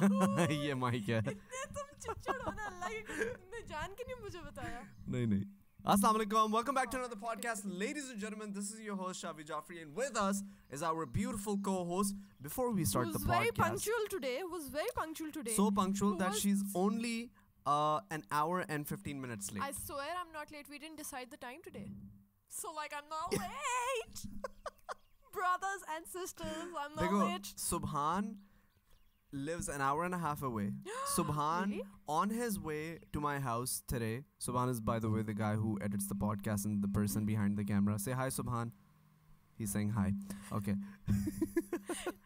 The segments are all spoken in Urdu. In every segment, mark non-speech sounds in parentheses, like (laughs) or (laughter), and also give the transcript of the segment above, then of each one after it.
یہ مائک ہے تم چچڑ ہونا اللہ کی نے جان کے نہیں مجھے بتایا نہیں نہیں السلام علیکم welcome back to another podcast ladies and gentlemen this is your host Shavi Jafri and with us is our beautiful co host before we start the podcast was very punctual today was very punctual today so punctual that she is only an hour and 15 minutes late I swear I am not late we done decide the time today so like I am not late brothers and sisters I am not late سبحان lives an hour and a half away. Subhan Really? on his way to my house today. Subhan is by the way the guy who edits the podcast and the person behind the camera. Say hi Subhan. He's saying hi. Okay.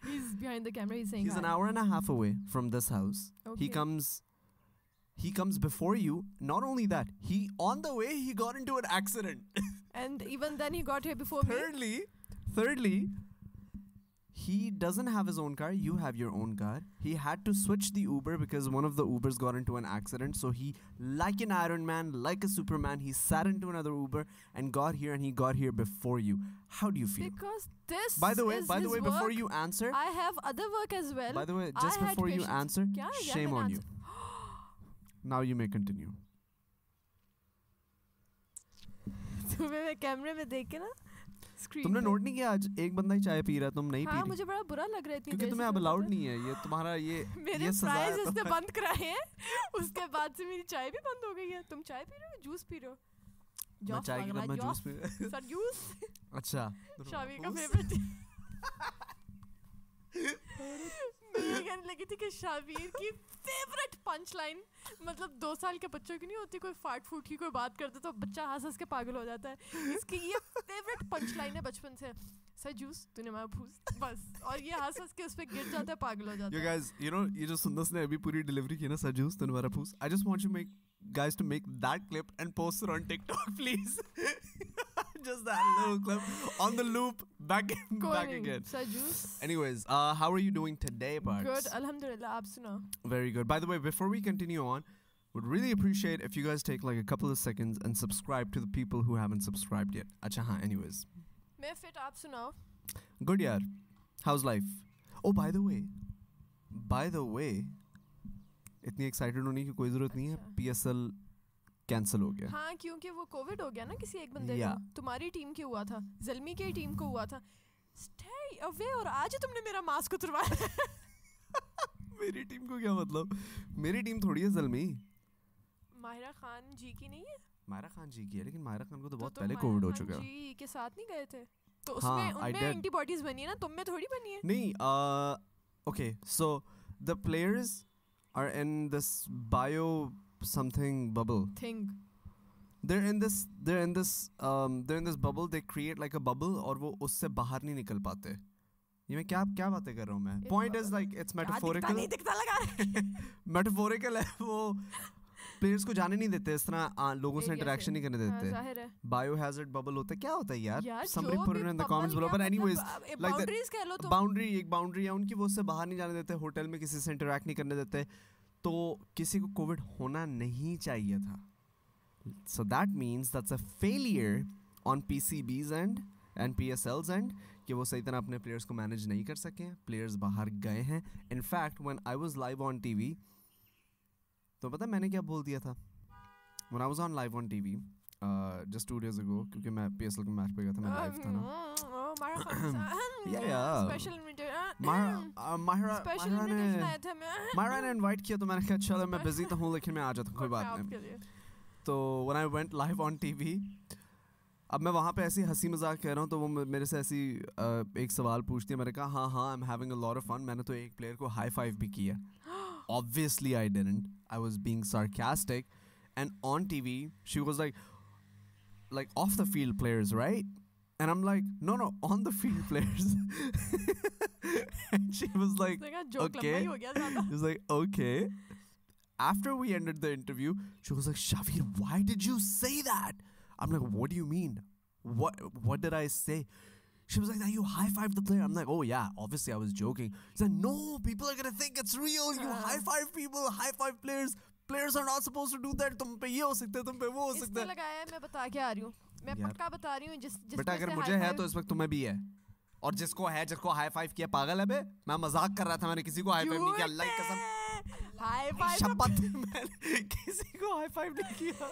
he's behind the camera he's saying He's an hi. hour and a half away from this house. He Okay. comes he comes before you. Not only that, he on the way he got into an accident. and even then he got here before me thirdly, thirdly, he doesn't have his own car you have your own car he had to switch the Uber because one of the Ubers gone to an accident so he like an Iron Man like a Superman he sat in to an other Uber and got here and he got here before you how do you feel This by the way, by the way, work, before you answer, I have other work as well. By the way, just I before you answer, shame on you. (gasps) Now you may continue. تمہیں میں کیمرے میں دیکھ کے نا تم نے نوٹ نہیں کیا آج ایک بندہ ہی چائے پی رہا تم نہیں پی رہی مجھے بڑا برا لگ رہا ہے کیونکہ تمہیں اب الاؤڈ نہیں ہے یہ تمہارا یہ؟ میرے فرائز اس نے۔ بند کرائے ہیں اس کے بعد سے میری چائے بھی بند ہو گئی ہے تم چائے پی رہے ہو جوس پی رہے ہو میں چائے کے بعد میں رہا جوس پی سر جوس اچھا شامی کا فیوریٹ میں کہنے لگی تھی کہ شابیر کی فیوریٹ پنچ لائن مطلب دو سال کے بچوں کی نہیں ہوتی کوئی فاٹ فوٹ کی کوئی بات کرتے تو بچہ ہنس ہنس کے پاگل ہو جاتا ہے۔ اس کی یہ فیوریٹ پنچ لائن ہے بچپن سے۔ سر جوس تو نے مارا پھوس بس۔ اور یہ ہنس ہنس کے اس پہ گر جاتا ہے پاگل ہو جاتا ہے۔ guys, you know, یہ جو سندس نے ابھی پوری ڈیلیوری کی نا سجوس تو ہمارا پھوس۔ I just want you make guys to make that clip and post it on TikTok, (laughs) please. Just that little clip on the loop back back again. Sir juice Anyways, uh, how are you doing today, Parks? Good الحمد للہ آپ سنا Very good. By the way, before we continue on, would really appreciate if you guys take like a couple of seconds and subscribe to the people who haven't subscribed yet. Acha, haan, anyways. میں فٹ آپ سناؤ Good, yaar. How's life? Oh, by the way, by the way, اتنی ایکسائٹیڈ ہونے کی کوئی ضرورت نہیں ہے اچھا۔ پی ایس ایل کینسل ہو گیا۔ ہاں کیونکہ وہ کووڈ ہو گیا نا کسی ایک بندے. کو تمہاری ٹیم کی ہوا تھا؟ زلمی کی ٹیم کو ہوا تھا۔ Stay away اور آج تم نے میرا ماسک اتروایا۔ (laughs) میری ٹیم کو کیا مطلب؟ میری ٹیم تھوڑی ہے زلمی۔ ماہرہ خان جی کی نہیں ہے؟ ماہرہ خان جی کی ہے لیکن ماہرہ خان کو تو بہت پہلے کووڈ ہو چکا۔ جی کے ساتھ نہیں گئے تھے۔ تو اس ہاں، میں ان میں. اینٹی باڈیز بنی ہے نا تم میں تھوڑی بنی ہے۔ نہیں okay so the players are in this bio something bubble thing there in this there in this there in this bubble they create like a bubble اور وہ اس سے باہر نہیں نکل پاتے. یہ میں کیا کیا باتیں کر رہا ہوں میں؟ ایک point is bubble. Like it's دکھتا میٹافوریکل نہیں دکھتا لگا میٹافوریکل (laughs) ہے۔ وہ۔ پلیئرس کو جانے نہیں دیتے اس طرح آ, لوگوں سے Area انٹریکشن نہیں کرنے دیتے۔ ظاہر ہے۔ بایو ہیزرڈ ببل ہوتا ہے۔ کیا ہوتا ہے یار؟ یار somebody جو put بھی it in the bubble comments below کیا but anyways like that boundaries کہہ لو تم۔ باؤنڈری ایک باؤنڈری ہے ان کی وہ اس سے باہر نہیں جانے دیتے ہوٹل میں کسی سے انٹریکٹ نہیں کرنے دیتے۔ تو کسی کو کووڈ ہونا نہیں چاہیے تھا۔ So that means that's a failure on P C Bs and and P S Ls and کہ وہ صحیح طرح اپنے پلیئرس کو مینیج نہیں کر سکے پلیئرس باہر گئے ہیں۔ In fact when I was live on T V تو پتہ میں نے کیا بول دیا تھا؟ When I was on live on T V just two days ago کیونکہ میں پی ایس ایل کے میچ پہ گیا تھا میں لائیو تھا نا. (laughs) اسپیشل (coughs) (laughs) ماہرہ نے انوائٹ کیا تو میں نے کہا چلو میں (laughs) بزی تو ہوں لیکن میں آ جاتا ہوں کوئی بات نہیں تو when I went live on TV وی اب میں وہاں پہ ایسی ہنسی مذاق کہہ رہا ہوں تو وہ میرے سے ایسی ایک سوال پوچھتی ہے میں نے کہا ہاں ہاں M having a lot of fun میں نے تو ایک پلیئر کو ہائی فائیو بھی کیا (gasps) obviously I didn't. I was being sarcastic. And on TV, she was like, like off the field players, right? And I'm like, no, no, on the field players. and she was like, okay. She was like, okay. After we ended the interview, she was like, Shavir, why did you say that? I'm like, what do you mean? What what did I say? She was like, that you high five the player. I'm like, oh yeah, obviously I was joking. She's like, no, people are gonna think it's real. You high five people, high five players. Players are not supposed to do that. تم پہ یہ ہو سکتا ہے تم پہ وہ ہو اس سکتا نے ہے لگایا ہے میں بتا کے آ رہی ہوں میں۔ پکا بتا رہی ہوں جس جس بیٹا اگر مجھے ہے تو اس وقت تمہیں بھی ہے۔ اور جس کو ہے جس کو ہائی فائیو کیا پاگل ہے بے؟ میں مذاق کر رہا تھا میں نے کسی کو ہائی فائیو نہیں کیا اللہ کی قسم۔ ہائی فائیو شپت میں کسی کو ہائی فائیو نہیں کیا۔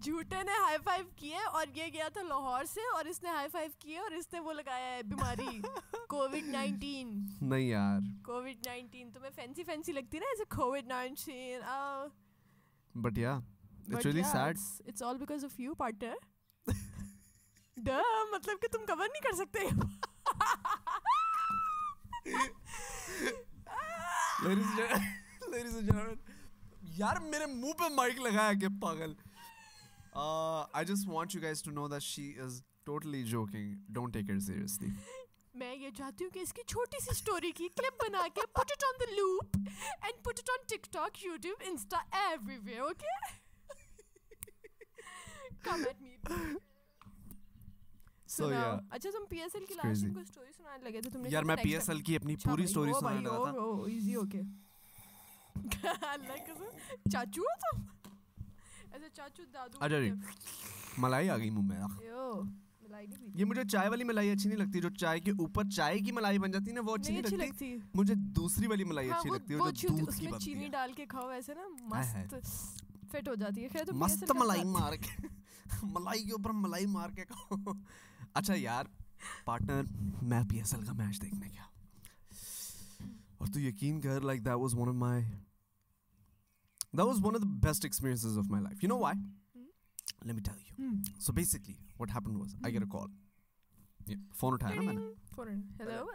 جھوٹے نے ہائی فائیو کیے اور یہ گیا تھا لاہور سے اور اس نے ہائی فائیو کیے اور اس نے وہ لگایا ہے بیماری کووڈ نائنٹین نہیں یار۔ کووڈ نائنٹین تمہیں فینسی فینسی لگتی نا ایسے COVID nineteen but yeah it's really sad it's all because of you partner مطلب کہ تم کور نہیں کر سکتے۔ یار میرے منہ پہ مائک لگایا کہ پاگل۔ I just want you guys to know that she is totally joking don't take it seriously میں یہ چاہتی ہوں کہ اس کی چھوٹی سی اسٹوری کی کلپ بنا کے put it on the loop and put it on TikTok YouTube Insta everywhere okay come at me so yeah اچھا تم پی ایس ایل کی لاسٹ کو اسٹوری سنانے لگے تھے تم نے یار میں پی ایس ایل کی اپنی پوری اسٹوری سنانے لگا تھا او ایزی اوکے اللہ قسم چاچو ہو تم ایسے چاچو دادو اچھا ملائی آ گئی منہ میں یہ مجھے چائے والی ملائی اچھی نہیں لگتی جو چائے کے اوپر چائے کی ملائی بن جاتی ہے نا وہ اچھی نہیں لگتی مجھے دوسری والی ملائی اچھی لگتی ہے جو دودھ کی بنتی ہے چینی ڈال کے کھاؤ ایسے نا مست فٹ ہو جاتی ہے خیر تو مست ملائی مار کے ملائی کے اوپر ملائی مار کے کھاؤ اچھا یار پارٹنر میں پی ایس ایل کا میچ دیکھنے گیا۔ اور تو یقین کر like that was one of my that was one of the best experiences of my life you know why let me tell you so basically what happen was I get a call phone اٹھایا نا میں نے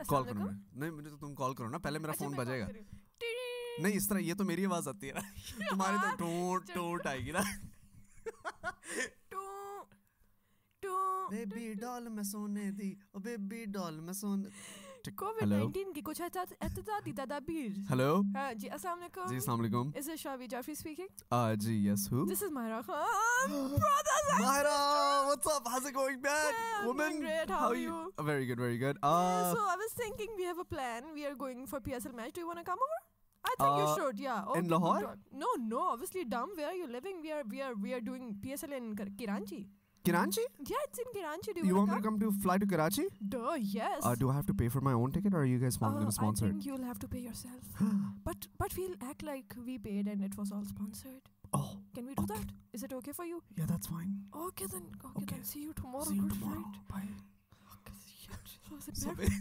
کال کروں نہیں مجھے تو تم کال کرو نا پہلے میرا فون بجے گا نہیں اس طرح یہ تو میری آواز آتی ہے نا تمہاری تو ٹوٹ ٹوٹ آئے گی نا بیبی ڈال میں سونے دی او بیبی ڈال میں سونے کووڈ نائنٹین کی کچھ احتجاجی تدابیر ہلو۔ جی السلام علیکم۔ جی السلام علیکم۔ This is Shahveer Jafry speaking G yes who this is Mahira Khan Mahira what's up how's it going back woman how you very good very good so I was thinking we have a plan we are going for P S L match do you want to come over no no obviously dumb we are you living we are we are we are doing P S L in Karachi Karachi Yeah, it's in Kiranchi. Do you, you want me to come to fly to Karachi Duh, yes. uh do I have to pay for my own ticket or are you guys Uh, going to I sponsor it think you'll have to pay yourself. but but we'll act like we paid and it was all sponsored. oh Can we do Okay. that? Is it okay for you? yeah that's fine Okay then. Okay, Okay. then. See you tomorrow. see you Good tomorrow night. bye it So bad?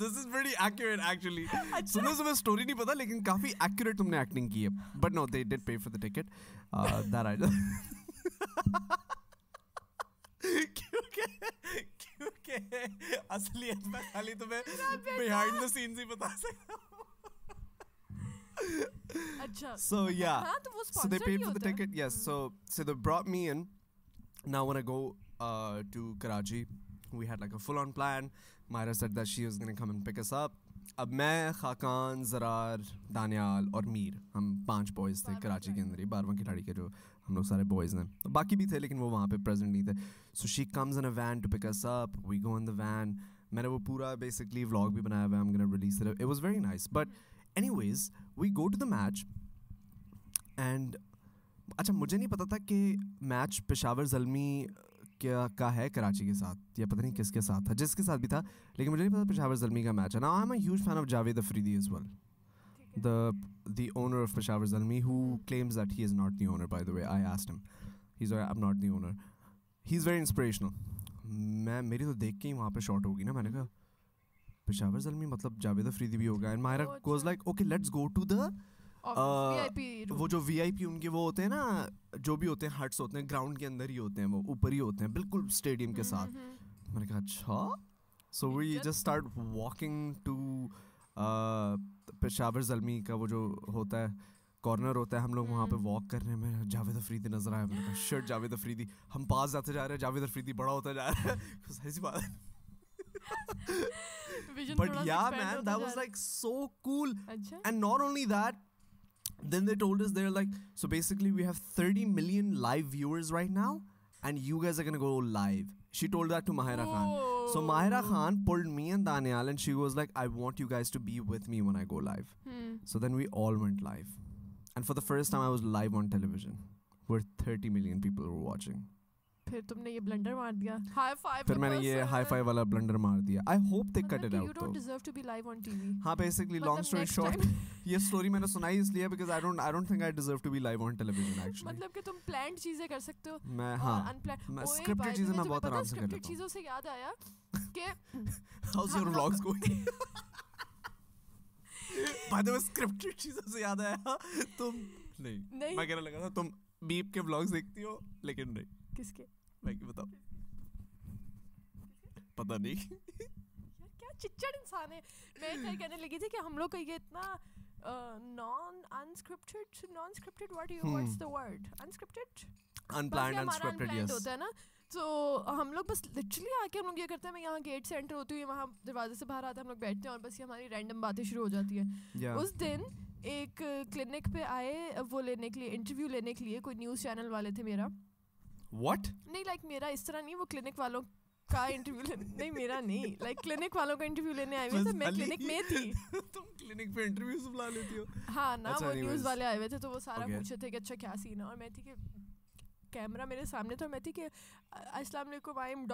this is pretty accurate actually اچھا سننے سے میں اسٹوری نہیں پتا لیکن کافی ایکوریٹ تم نے ایکٹنگ کی ہے but no they did pay for the ticket that I کیونکہ کیونکہ اصلیت میں خالی تمہیں بیہائنڈ دا سینز ہی بتا سکتا ہوں اچھا So yeah, تو وہ so they sponsored paid he for the ہوتا ہے. ticket. Yes, so so they brought me in. Now when I go to Karachi, we had like a full-on plan. Myra said that she was gonna come and pick us up. اب میں خاکان زرار دانیال اور میر ہم پانچ بوائز تھے کراچی کے. اندر ہی بارہواں کھلاڑی کے جو ہم لوگ سارے بوائز ہیں باقی بھی تھے لیکن وہ وہاں پہ پریزنٹ نہیں تھے۔ So she comes in a van to pick us up we go in the van میں نے وہ پورا بیسکلی ولاگ بھی بنایا ہوا ہے۔ ہم gonna release it was very nice but anyways we go to the match and اچھا مجھے نہیں پتا تھا کہ میچ پشاور زلمی کیا کا ہے کراچی کے ساتھ، یا پتہ نہیں کس کے ساتھ تھا، جس کے ساتھ بھی تھا، لیکن مجھے نہیں پتا پشاور زلمی کا میچ ہے۔ نا I am a huge fan of Javed Afridi as well the the owner of Peshawar Zalmi who claims that he is not the owner by the way. I asked him. He's like I'm not the owner. He's very inspirational. میں میری تو دیکھ کے ہی وہاں پہ شارٹ ہوگی نا میں نے کہا پشاور زلمی مطلب جاوید افریدی بھی ہوگا and Maira goes like okay let's go to the وہ جو وی آئی پی ان کے وہ ہوتے ہیں نا جو بھی ہوتے ہیں ہٹس ہوتے ہیں گراؤنڈ کے اندر ہی ہوتے ہیں وہ اوپر ہی ہوتے ہیں بالکل اسٹیڈیم کے ساتھ میں نے کہا اچھا so we just start walking to Peshawar Zalmi کا وہ جو ہوتا ہے کارنر ہوتا ہے ہم لوگ وہاں پہ واک کر رہے ہیں۔ میں جاوید افریدی نظر آیا۔ میں نے کہا شرٹ جاوید افریدی ہم پاس جاتے جا رہے ہیں۔ جاوید افریدی بڑا ہوتا جا رہا ہے۔ (laughs) سی بات ہے۔ But ya man that was like so cool and not only that told us they're like so basically we have 30 million live viewers right now and you guys are going to go live. She told that to mahira khan so mahira khan pulled me and daniel and she was like i want you guys to be with me when i go live so then we all went live and for the first time i was live on television where 30 million people were watching پھر تم نے یہ بلنڈر مار دیا۔ ہائی فائیو پھر میں نے یہ ہائی فائی والا بلنڈر مار دیا۔ I hope they cut it you out don't deserve to be live on TV ہاں بیسکلی لانگ اسٹوری شارٹ یہ اسٹوری میں نے سنائی اس لیے because I don't I don't think I deserve to be live on television actually مطلب کہ تم پلانڈ چیزیں کر سکتے ہو۔ میں ہاں۔ میں اسکرپٹڈ چیزیں میں بہت آرام سے کر لیتا ہوں۔ چیزوں سے یاد آیا کہ how's your vlogs going by the way scripted چیزوں سے یاد آیا۔ تم نہیں میں کہنے لگا تھا تم بیپ کے ولاگز دیکھتی ہو لیکن نہیں۔ کس کے؟ میں بتاؤ پتہ نہیں۔ کیا چچڑ انسان ہے۔ میں کیا کہنے لگی تھی کہ ہم لوگ کا یہ اتنا non unscripted non scripted what you what's the word unscripted ہوتا ہے نا۔ تو ہم لوگ بس لٹرلی آ کے ہم لوگ یہ کرتے ہیں میں یہاں گیٹ سے انٹر ہوتی ہوں وہاں دروازے سے باہر آتے ہیں ہم لوگ بیٹھتے ہیں اور بس یہ ہماری رینڈم باتیں شروع ہو جاتی ہیں۔ اس دن ایک کلینک پہ آئے وہ لینے کے لیے انٹرویو لینے کے لیے کوئی نیوز چینل والے تھے میرا۔ واٹ نہیں لائک میرا اس طرح نہیں وہ کلینک والوں کا انٹرویو نہیں میرا نہیں لائک کلینک والوں کا انٹرویو لینے آئے ہوئے تھے میں کلینک میں تھی۔ (laughs) تم کلینک پہ انٹرویوز بلا لیتی ہو۔ ہاں نا وہ نیوز والے آئے ہوئے تھے تو وہ سارا پوچھے تھے کہ اچھا کیا سین ہے؟ اور میں تھی کہ کیمرہ میرے سامنے تھا میں تھی کہ، السلام علیکم I am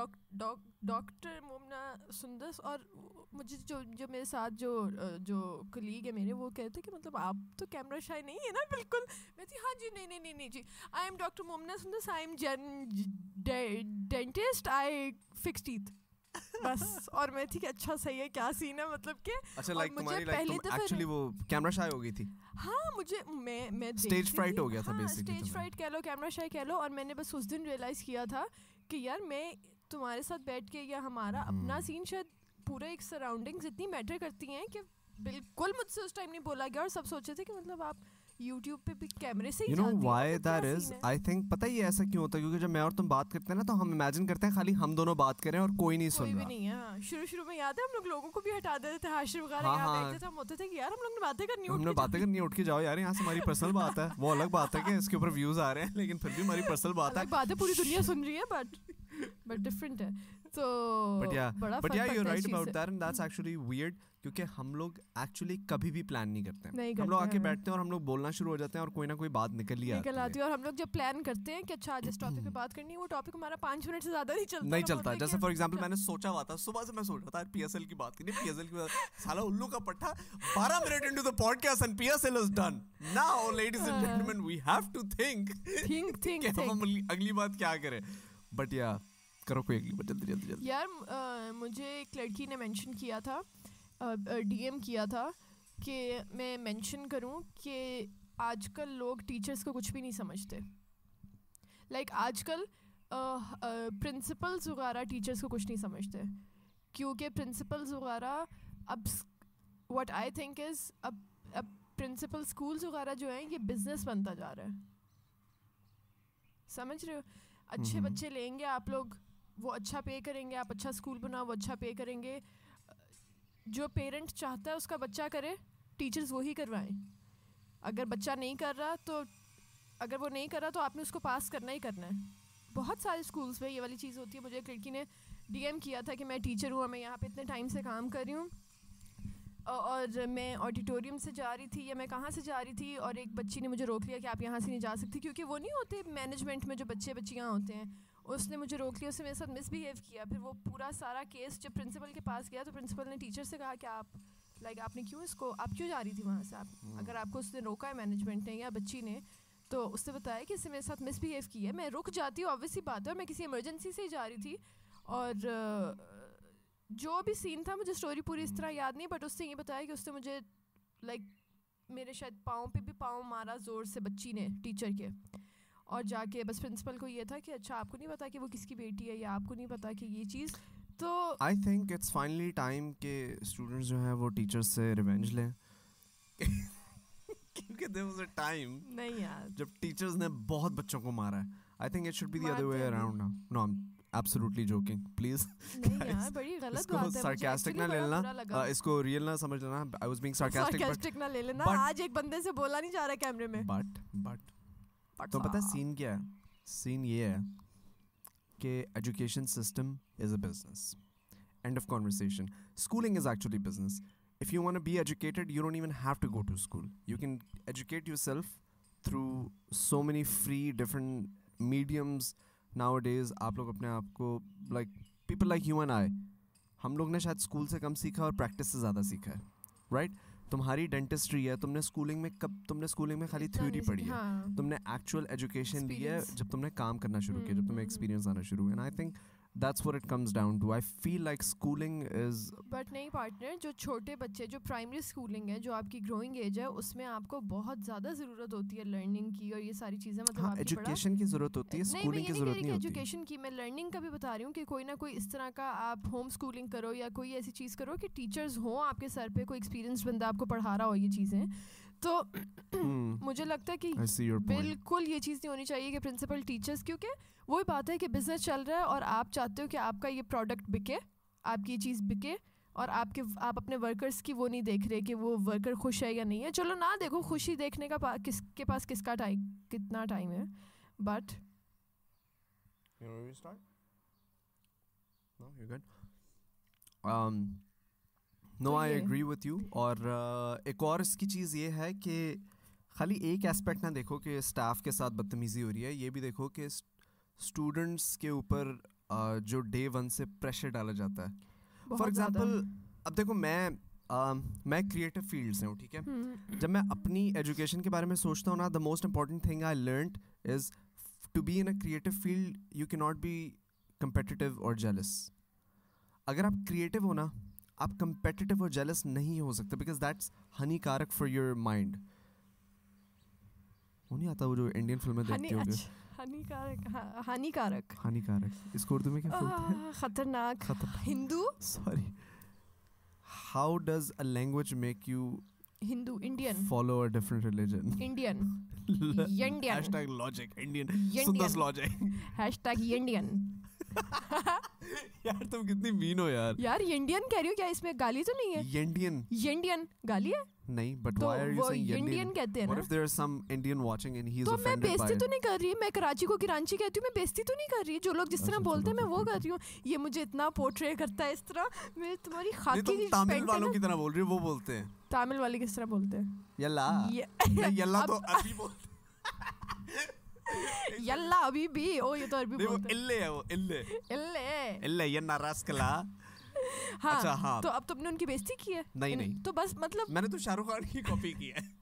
doctor Momina Sundus اور مجھے جو جو میرے ساتھ جو جو کلیگ ہے میرے، وہ کہتے کہ مطلب آپ تو کیمرہ شائع نہیں ہے نا؟ بالکل۔ میں تھی ہاں جی نہیں نہیں نہیں جی۔ آئی am doctor Momina Sundus I am جن ڈینٹسٹ آئی فکس ٹیتھ بس اور میں تھی کہ اچھا صحیح ہے کیا سین ہے؟ مطلب کہ اچھا لائک تمہاری لائک ایکچولی وہ کیمرہ ہو گئی تھی؟ ہاں مجھے میں میں اسٹیج فرائٹ ہو گیا تھا بیسیکلی اسٹیج فرائٹ کہہ لو کیمرہ کہہ لو۔ اور میں نے بس اس دن ریئلائز کیا تھا کہ یار میں تمہارے ساتھ بیٹھ کے یا ہمارا اپنا سین شاید پورے ایک سراؤنڈنگز اتنی میٹر کرتی ہیں کہ بالکل مجھ سے اس ٹائم نہیں بولا گیا۔ اور سب سوچے تھے کہ مطلب آپ یوٹیوب پہ بھی کیمرے سے you know why that is I think پتہ یہ ایسا کیوں ہوتا ہے؟ کیونکہ جب میں اور تم بات کرتے ہیں نا تو ہم امیجن کرتے ہیں خالی ہم دونوں بات کریں اور کوئی نہیں سن رہا۔ ہے شروع شروع میں یاد ہے ہم لوگ لوگوں کو بھی ہٹا دیتے تھے حاشر وغیرہ یہاں بیٹھتے تھے ہم ہوتے تھے کہ یار ہم لوگ نے باتیں کرنی ہم نے باتیں کرنی اٹھ کے جاؤ یار یہاں سے ہماری پرسنل بات ہے۔ وہ الگ بات ہے کہ اس کے اوپر ویوز آ رہے ہیں لیکن پھر بھی ہماری پرسنل بات ہے۔ باتیں پوری دنیا سن رہی ہے بٹ بٹ ڈفرینٹ ہے۔ تو but ya you right about that and that's actually weird کیونکہ ہم لوگ ایکچولی کبھی بھی پلان نہیں کرتے۔ ہیں ہم لوگ آ کے بیٹھتے ہیں اور ہم لوگ بولنا شروع ہو جاتے ہیں اور کوئی نہ کوئی بات نکل ہی نکل آتی ہے۔ اور ہم لوگ جب پلان کرتے ہیں کہ اچھا جس ٹاپک (clears throat) پہ بات کرنی ہے وہ ٹاپک ہمارا پانچ منٹ سے زیادہ نہیں چلتا نہیں چلتا۔ جیسے فار ایگزامپل میں نے سوچا ہوا تھا صبح سے میں سوچ رہا تھا پی ایس ایل کی بات کرنی پی ایس ایل کی سالا الو کا پٹھا بارہ minute into the podcast and P S L is done now ladies and gentlemen we have to think think think اگلی بات کیا کریں۔ بٹ یا کرو کوئی اگلی بات جلدی جلدی جلدی۔ یار مجھے ایک لڑکی نے مینشن کیا تھا ڈی ایم کیا تھا کہ میں مینشن کروں کہ آج کل لوگ ٹیچرس کو کچھ بھی نہیں سمجھتے۔ لائک آج کل پرنسپلز وغیرہ ٹیچرس کو کچھ نہیں سمجھتے۔ کیونکہ پرنسپلز وغیرہ اب واٹ آئی تھنک از اب اب پرنسپل اسکولس وغیرہ جو ہیں یہ بزنس بنتا جا رہا ہے۔ سمجھ رہے ہو؟ اچھے بچے لیں گے آپ لوگ۔ وہ اچھا پے کریں گے، آپ اچھا اسکول بناؤ، وہ اچھا پے کریں گے۔ جو پیرنٹ چاہتا ہے اس کا بچہ کرے ٹیچرز وہی کروائیں۔ اگر بچہ نہیں کر رہا تو، اگر وہ نہیں کر رہا تو آپ نے اس کو پاس کرنا ہی کرنا ہے۔ بہت سارے اسکولس میں یہ والی چیز ہوتی ہے۔ مجھے ایک لڑکی نے ڈی ایم کیا تھا کہ میں ٹیچر ہوں، اور میں یہاں پہ اتنے ٹائم سے کام کر رہی ہوں۔ اور میں آڈیٹوریم سے جا رہی تھی، یا میں کہاں سے جا رہی تھی، اور ایک بچی نے مجھے روک لیا کہ آپ یہاں سے نہیں جا سکتی، کیونکہ وہ نہیں ہوتے مینجمنٹ میں جو بچے بچیاں ہوتے ہیں۔ اس نے مجھے روک لیا اس نے میرے ساتھ مس بہیو کیا۔ پھر وہ پورا سارا کیس جب پرنسپل کے پاس گیا تو پرنسپل نے ٹیچر سے کہا کہ آپ لائک آپ نے کیوں اس کو آپ کیوں جا رہی تھی وہاں سے؟ آپ اگر آپ کو اس نے روکا ہے مینجمنٹ نے یا بچی نے تو اس نے بتایا کہ اس نے میرے ساتھ مس بہیو کی ہے۔ میں رک جاتی ہوں آبویسلی بات ہے اور میں کسی ایمرجنسی سے ہی جا رہی تھی۔ اور جو بھی سین تھا مجھے اسٹوری پوری اس طرح یاد نہیں بٹ اس نے یہ بتایا کہ اس نے مجھے لائک میرے شاید پاؤں پہ بھی پاؤں مارا زور سے بچی نے ٹیچر کے۔ اور جا کے بس پرنسپل کو یہ تھا کہ اچھا آپ کو نہیں پتا کہ وہ کس کی بیٹی ہے یا آپ کو نہیں پتا کہ یہ چیز تو I think it's finally time کہ اسٹوڈنٹس جو ہیں وہ ٹیچر سے ریونج لیں۔ کیونکہ دیر واز اے ٹائم نہیں یار۔ جب ٹیچرز نے بہت بچوں کو مارا ہے۔ I think it should be the other way around no absolutely joking please sarcastic نہ لے لینا۔ اس کو ریئل نہ سمجھ لینا۔ آئی واز بینگ سارکاسٹک نہ لے لینا۔ آج ایک بندے سے بولا نہیں جا رہا کیمرے میں۔ بٹ بٹ تو پتہ سین کیا ہے؟ سین یہ ہے کہ education system is a business and of conversation schooling is actually business if you want be educated you don't even have to go to school you can educate yourself through so many free different mediums nowadays آپ لوگ اپنے آپ کو لائک پیپل لائک ہیومن آئے ہم لوگ نے شاید اسکول سے کم سیکھا اور پریکٹس سے زیادہ سیکھا ہے. Right right? تمہاری ڈینٹسٹری ہے تم نے اسکولنگ میں کب تم نے اسکولنگ میں خالی تھیوری پڑھی ہے۔ تم نے ایکچوئل ایجوکیشن لی ہے جب تم نے کام کرنا شروع کیا جب تمہیں ایکسپیرینس آنا شروع ہے I think that's for it comes down to I feel like schooling is but نہیں پارٹنر جو چھوٹے بچے جو پرائمری اسکولنگ ہے جو آپ کی گروئنگ ایج ہے اس میں آپ کو بہت زیادہ ضرورت ہوتی ہے لرننگ کی اور یہ ساری چیزیں مطلب ایجوکیشن کی ضرورت ہوتی ہے اسکولنگ کی ضرورت نہیں ہوتی ایجوکیشن کی میں لرننگ کا بھی بتا رہی ہوں کہ کوئی نہ کوئی اس طرح کا آپ ہوم اسکولنگ کرو یا کوئی ایسی چیز کرو کہ ٹیچرز ہوں آپ کے سر پہ کوئی ایکسپیرینس بندہ آپ کو پڑھا رہا ہو یہ چیزیں تو مجھے لگتا ہے کہ بالکل یہ چیز نہیں ہونی چاہیے کہ پرنسپل ٹیچرس کیونکہ وہی بات ہے کہ بزنس چل رہا ہے اور آپ چاہتے ہو کہ آپ کا یہ پروڈکٹ بکے آپ کی یہ چیز بکے اور آپ کے آپ اپنے ورکرس کی وہ نہیں دیکھ رہے کہ وہ ورکر خوش ہے یا نہیں ہے۔ چلو نہ دیکھو خوشی دیکھنے کا کس کے پاس کس کا ٹائم کتنا ٹائم ہے۔ But no I agree with you اور ایک اور اس کی چیز یہ ہے کہ خالی ایک اسپیکٹ نہ دیکھو کہ اسٹاف کے ساتھ بدتمیزی ہو رہی ہے یہ بھی دیکھو کہ اسٹوڈنٹس کے اوپر جو ڈے ون سے پریشر ڈالا جاتا ہے۔ فار ایگزامپل اب دیکھو میں میں کریٹو فیلڈ سے ہوں ٹھیک ہے؟ جب میں اپنی ایجوکیشن کے بارے میں سوچتا ہوں نا the most important thing I learned is to be in a creative field you key not be competitive اور جیلس اگر آپ کریٹو ہو نا آپ کمپیٹیو اور جیلس نہیں ہو سکتے because that's honey cork for your mind وہ نہیں آتا وہ جو انڈین فلمیں دیکھتے ہوں گے ہانیکارک ہانیکارک اس کو اردو میں کیا بولتے ہیں خطرناک Hindu sorry how does a language make you Hindu Indian follow religion Indian Indian hashtag logic Indian sounds logic hashtag Indian یار تم کتنی مین ہو یار یار انڈین کہہ رہی ہو کیا اس میں گالی تو نہیں ہے انڈین انڈین گالی ہے نہیں but why are you saying Indian کہتے ہیں اور if there is some Indian watching and he is offended by تو میں بیزتی تو نہیں کر رہی میں کراچی کو کراچی کہتی ہوں میں بیزتی تو نہیں کر رہی جو لوگ جس طرح بولتے ہیں میں وہ کر رہی ہوں یہ مجھے اتنا پورٹری کرتا ہے اس طرح میں تمہاری خاکی کی تامل والوں کی طرح بول رہی ہوں وہ بولتے ہیں۔ تامل والے کس طرح بولتے ہیں؟ یلا۔ یلا تو عربی بولتے یلا ابھی بھی او یہ تو عربی بولتے ہیں۔ اللہ ہے وہ اللہ اللہ اللہ ینا راسکلا تو اب تم نے ان کی بےزتی کی ہے نہیں نہیں تو بس مطلب میں نے تو شاہ رخ خان کی کاپی کی ہے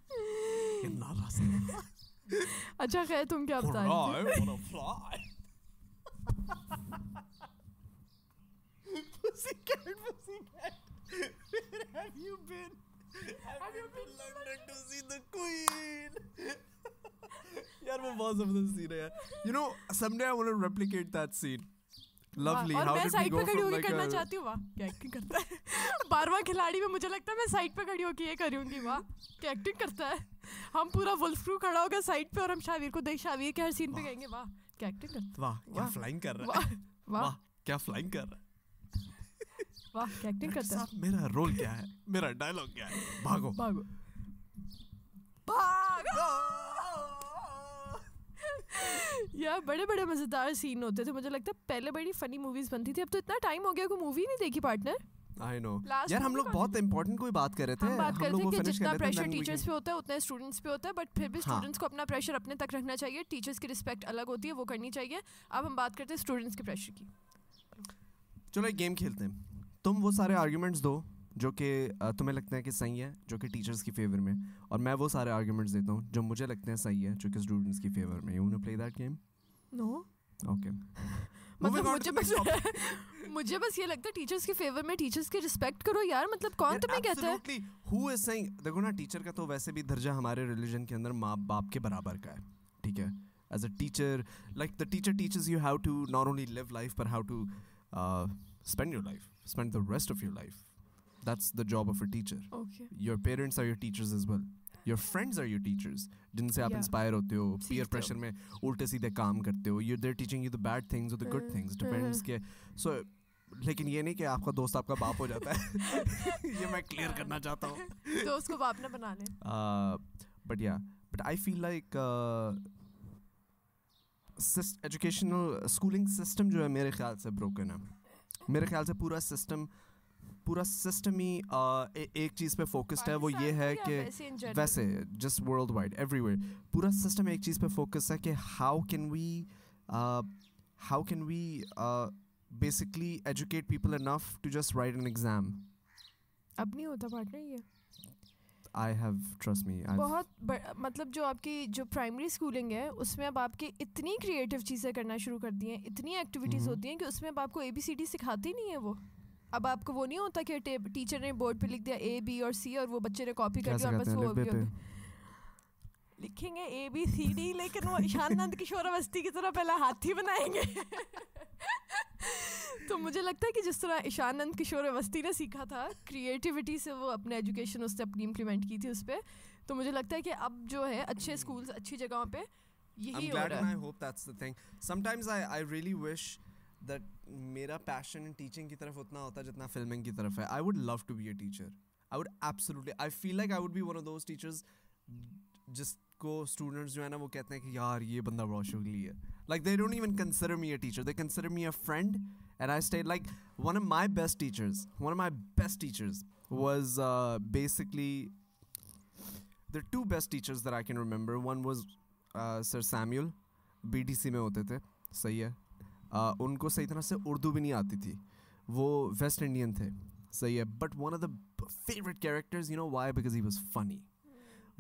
اچھا خیر تم کیا بتا یار وہ بہت زبردست سین ہے you know some day I replicate that scene lovely اور میں سائڈ پہ کھڑی ہو کے کرنا چاہتی ہوں؟ واہ کیا ایکٹنگ کرتا ہے؟ (laughs) بارواں کھلاڑی میں مجھے لگتا ہے میں سائڈ پہ کھڑی ہو کے یہ کروں گی واہ کیا ایکٹنگ کرتا ہے؟ ہم پورا ولف کرو کھڑا ہوگا سائڈ پہ اور ہم شاویر کو دیکھ شاویر کے ہر سین پہ کہیں گے واہ کیا ایکٹنگ کرتا واہ کیا فلائنگ کر رہا ہے؟ واہ کیا فلائنگ کر رہا ہے؟ واہ کیا ایکٹنگ کرتا ہے؟ میرا رول کیا ہے؟ میرا ڈائلاگ کیا ہے؟ بھاگو۔ بھاگو! بھاگو! یا بڑے بڑے مزیدار سین ہوتے تھے مجھے لگتا ہے پہلے بڑی فنی موویز بنتی تھی اب تو اتنا ٹائم ہو گیا کوئی مووی نہیں دیکھی پارٹنر آئی نو یار ہم لوگ بہت امپورٹنٹ کوئی بات کر رہے تھے بات کر رہے تھے کہ جتنا پریشر ٹیچرس پہ ہوتا ہے اتنا اسٹوڈنٹس پہ ہوتا ہے بٹ پھر بھی ہاں۔ اسٹوڈنٹس کو اپنا پریشر اپنے تک رکھنا چاہیے ٹیچرس کی رسپیکٹ الگ ہوتی ہے وہ کرنی چاہیے۔ اب ہم بات کرتے ہیں اسٹوڈنٹس کے پریشر کی۔ چلو ایک گیم کھیلتے ہیں۔ تم وہ سارے آرگیومنٹس دو۔ جو کہ تمہیں لگتا ہے کہ صحیح ہے جو کہ ٹیچرس کی فیور میں۔ اور میں وہ سارے آرگیومنٹس دیتا ہوں جو مجھے لگتے ہیں صحیح ہے جو کہ اسٹوڈنٹس کی فیور میں۔ You know play that game no okay مطلب مجھے بس (laughs) مجھے بس یہ لگتا ہے ٹیچرس کے فیور میں ٹیچرس کے ریسپیکٹ کرو یار مطلب کون تمہیں کہتا ہے؟ ہو از سیئنگ دیکھو نا ٹیچر کا تو ویسے بھی درجہ ہمارے ریلیجن کے اندر ماں باپ کے برابر کا ہے ٹھیک ہے؟ As a teacher like the teacher teachers you have to not only live life per how to spend your life spend the rest of your life that's the job of a teacher your parents are your teachers as well your friends are your teachers جن سے آپ انسپائر ہوتے ہو پیئر پریشر میں الٹے سیدھے کام کرتے ہو you there teaching you the bad things اور دا گڈ تھنگس ڈپینڈس کے سو لیکن یہ نہیں کہ آپ کا دوست آپ کا باپ ہو جاتا ہے یہ میں کلیئر کرنا چاہتا ہوں دوست کو باپ نہ بنا لیں but ya but I feel like educational schooling system جو ہے میرے خیال سے بروکن ہے میرے خیال سے پورا سسٹم پورا سسٹم ہی ایک چیز پہ فوکسڈ ہے وہ یہ ہے کہ ویسے just world wide everywhere پورا سسٹم ایک چیز پہ فوکس ہے کہ how can we how can we basically educate people enough to just write an exam اب نہیں ہوتا پارٹنر یہ؟ آئی ہیو ٹرسٹ می بہت مطلب جو آپ کی جو پرائمری اسکولنگ ہے اس میں اب آپ کی اتنی کریٹو چیزیں کرنا شروع کر دی ہیں اتنی ایکٹیویٹیز ہوتی ہیں کہ اس میں اب آپ کو اے بی سی ڈی سکھاتی نہیں ہے وہ۔ اب آپ کو وہ نہیں ہوتا کہ ٹیچر نے بورڈ پہ لکھ دیا اے بی اور سی اور وہ بچے نے کاپی کر دیا اور بس وہ لکھیں گے اے بی سی ڈی لیکن وہ ایشان نند کشور اوستی کی طرح پہلا ہاتھی بنائیں گے۔ تو مجھے لگتا ہے کہ جس طرح ایشان نند کشور اوستی نے سیکھا تھا کریٹیوٹی سے وہ اپنے ایجوکیشن اس سے اپنی امپلیمنٹ کی تھی اس پہ تو مجھے لگتا ہے کہ اب جو ہے اچھے اسکولس اچھی جگہوں پہ یہی ہو میرا passion in teaching کی طرف اتنا ہوتا ہے جتنا filming کی طرف ہے. I would love to be a teacher. I would absolutely. I feel like I would be one of those teachers جس کو اسٹوڈنٹس جو ہے نا وہ کہتے ہیں کہ یار یہ بندہ بہت شغلی ہے like they don't even consider me a teacher they consider me a friend and I stay like one of my best teachers one of my best teachers was basically the two best teachers there I can remember one was sir Samuel B D C میں ہوتے تھے صحیح ہے ان کو صحیح طرح سے اردو بھی نہیں آتی تھی۔ وہ ویسٹ انڈین تھے۔ صحیح ہے۔ But one of the favourite characters you know why because he was funny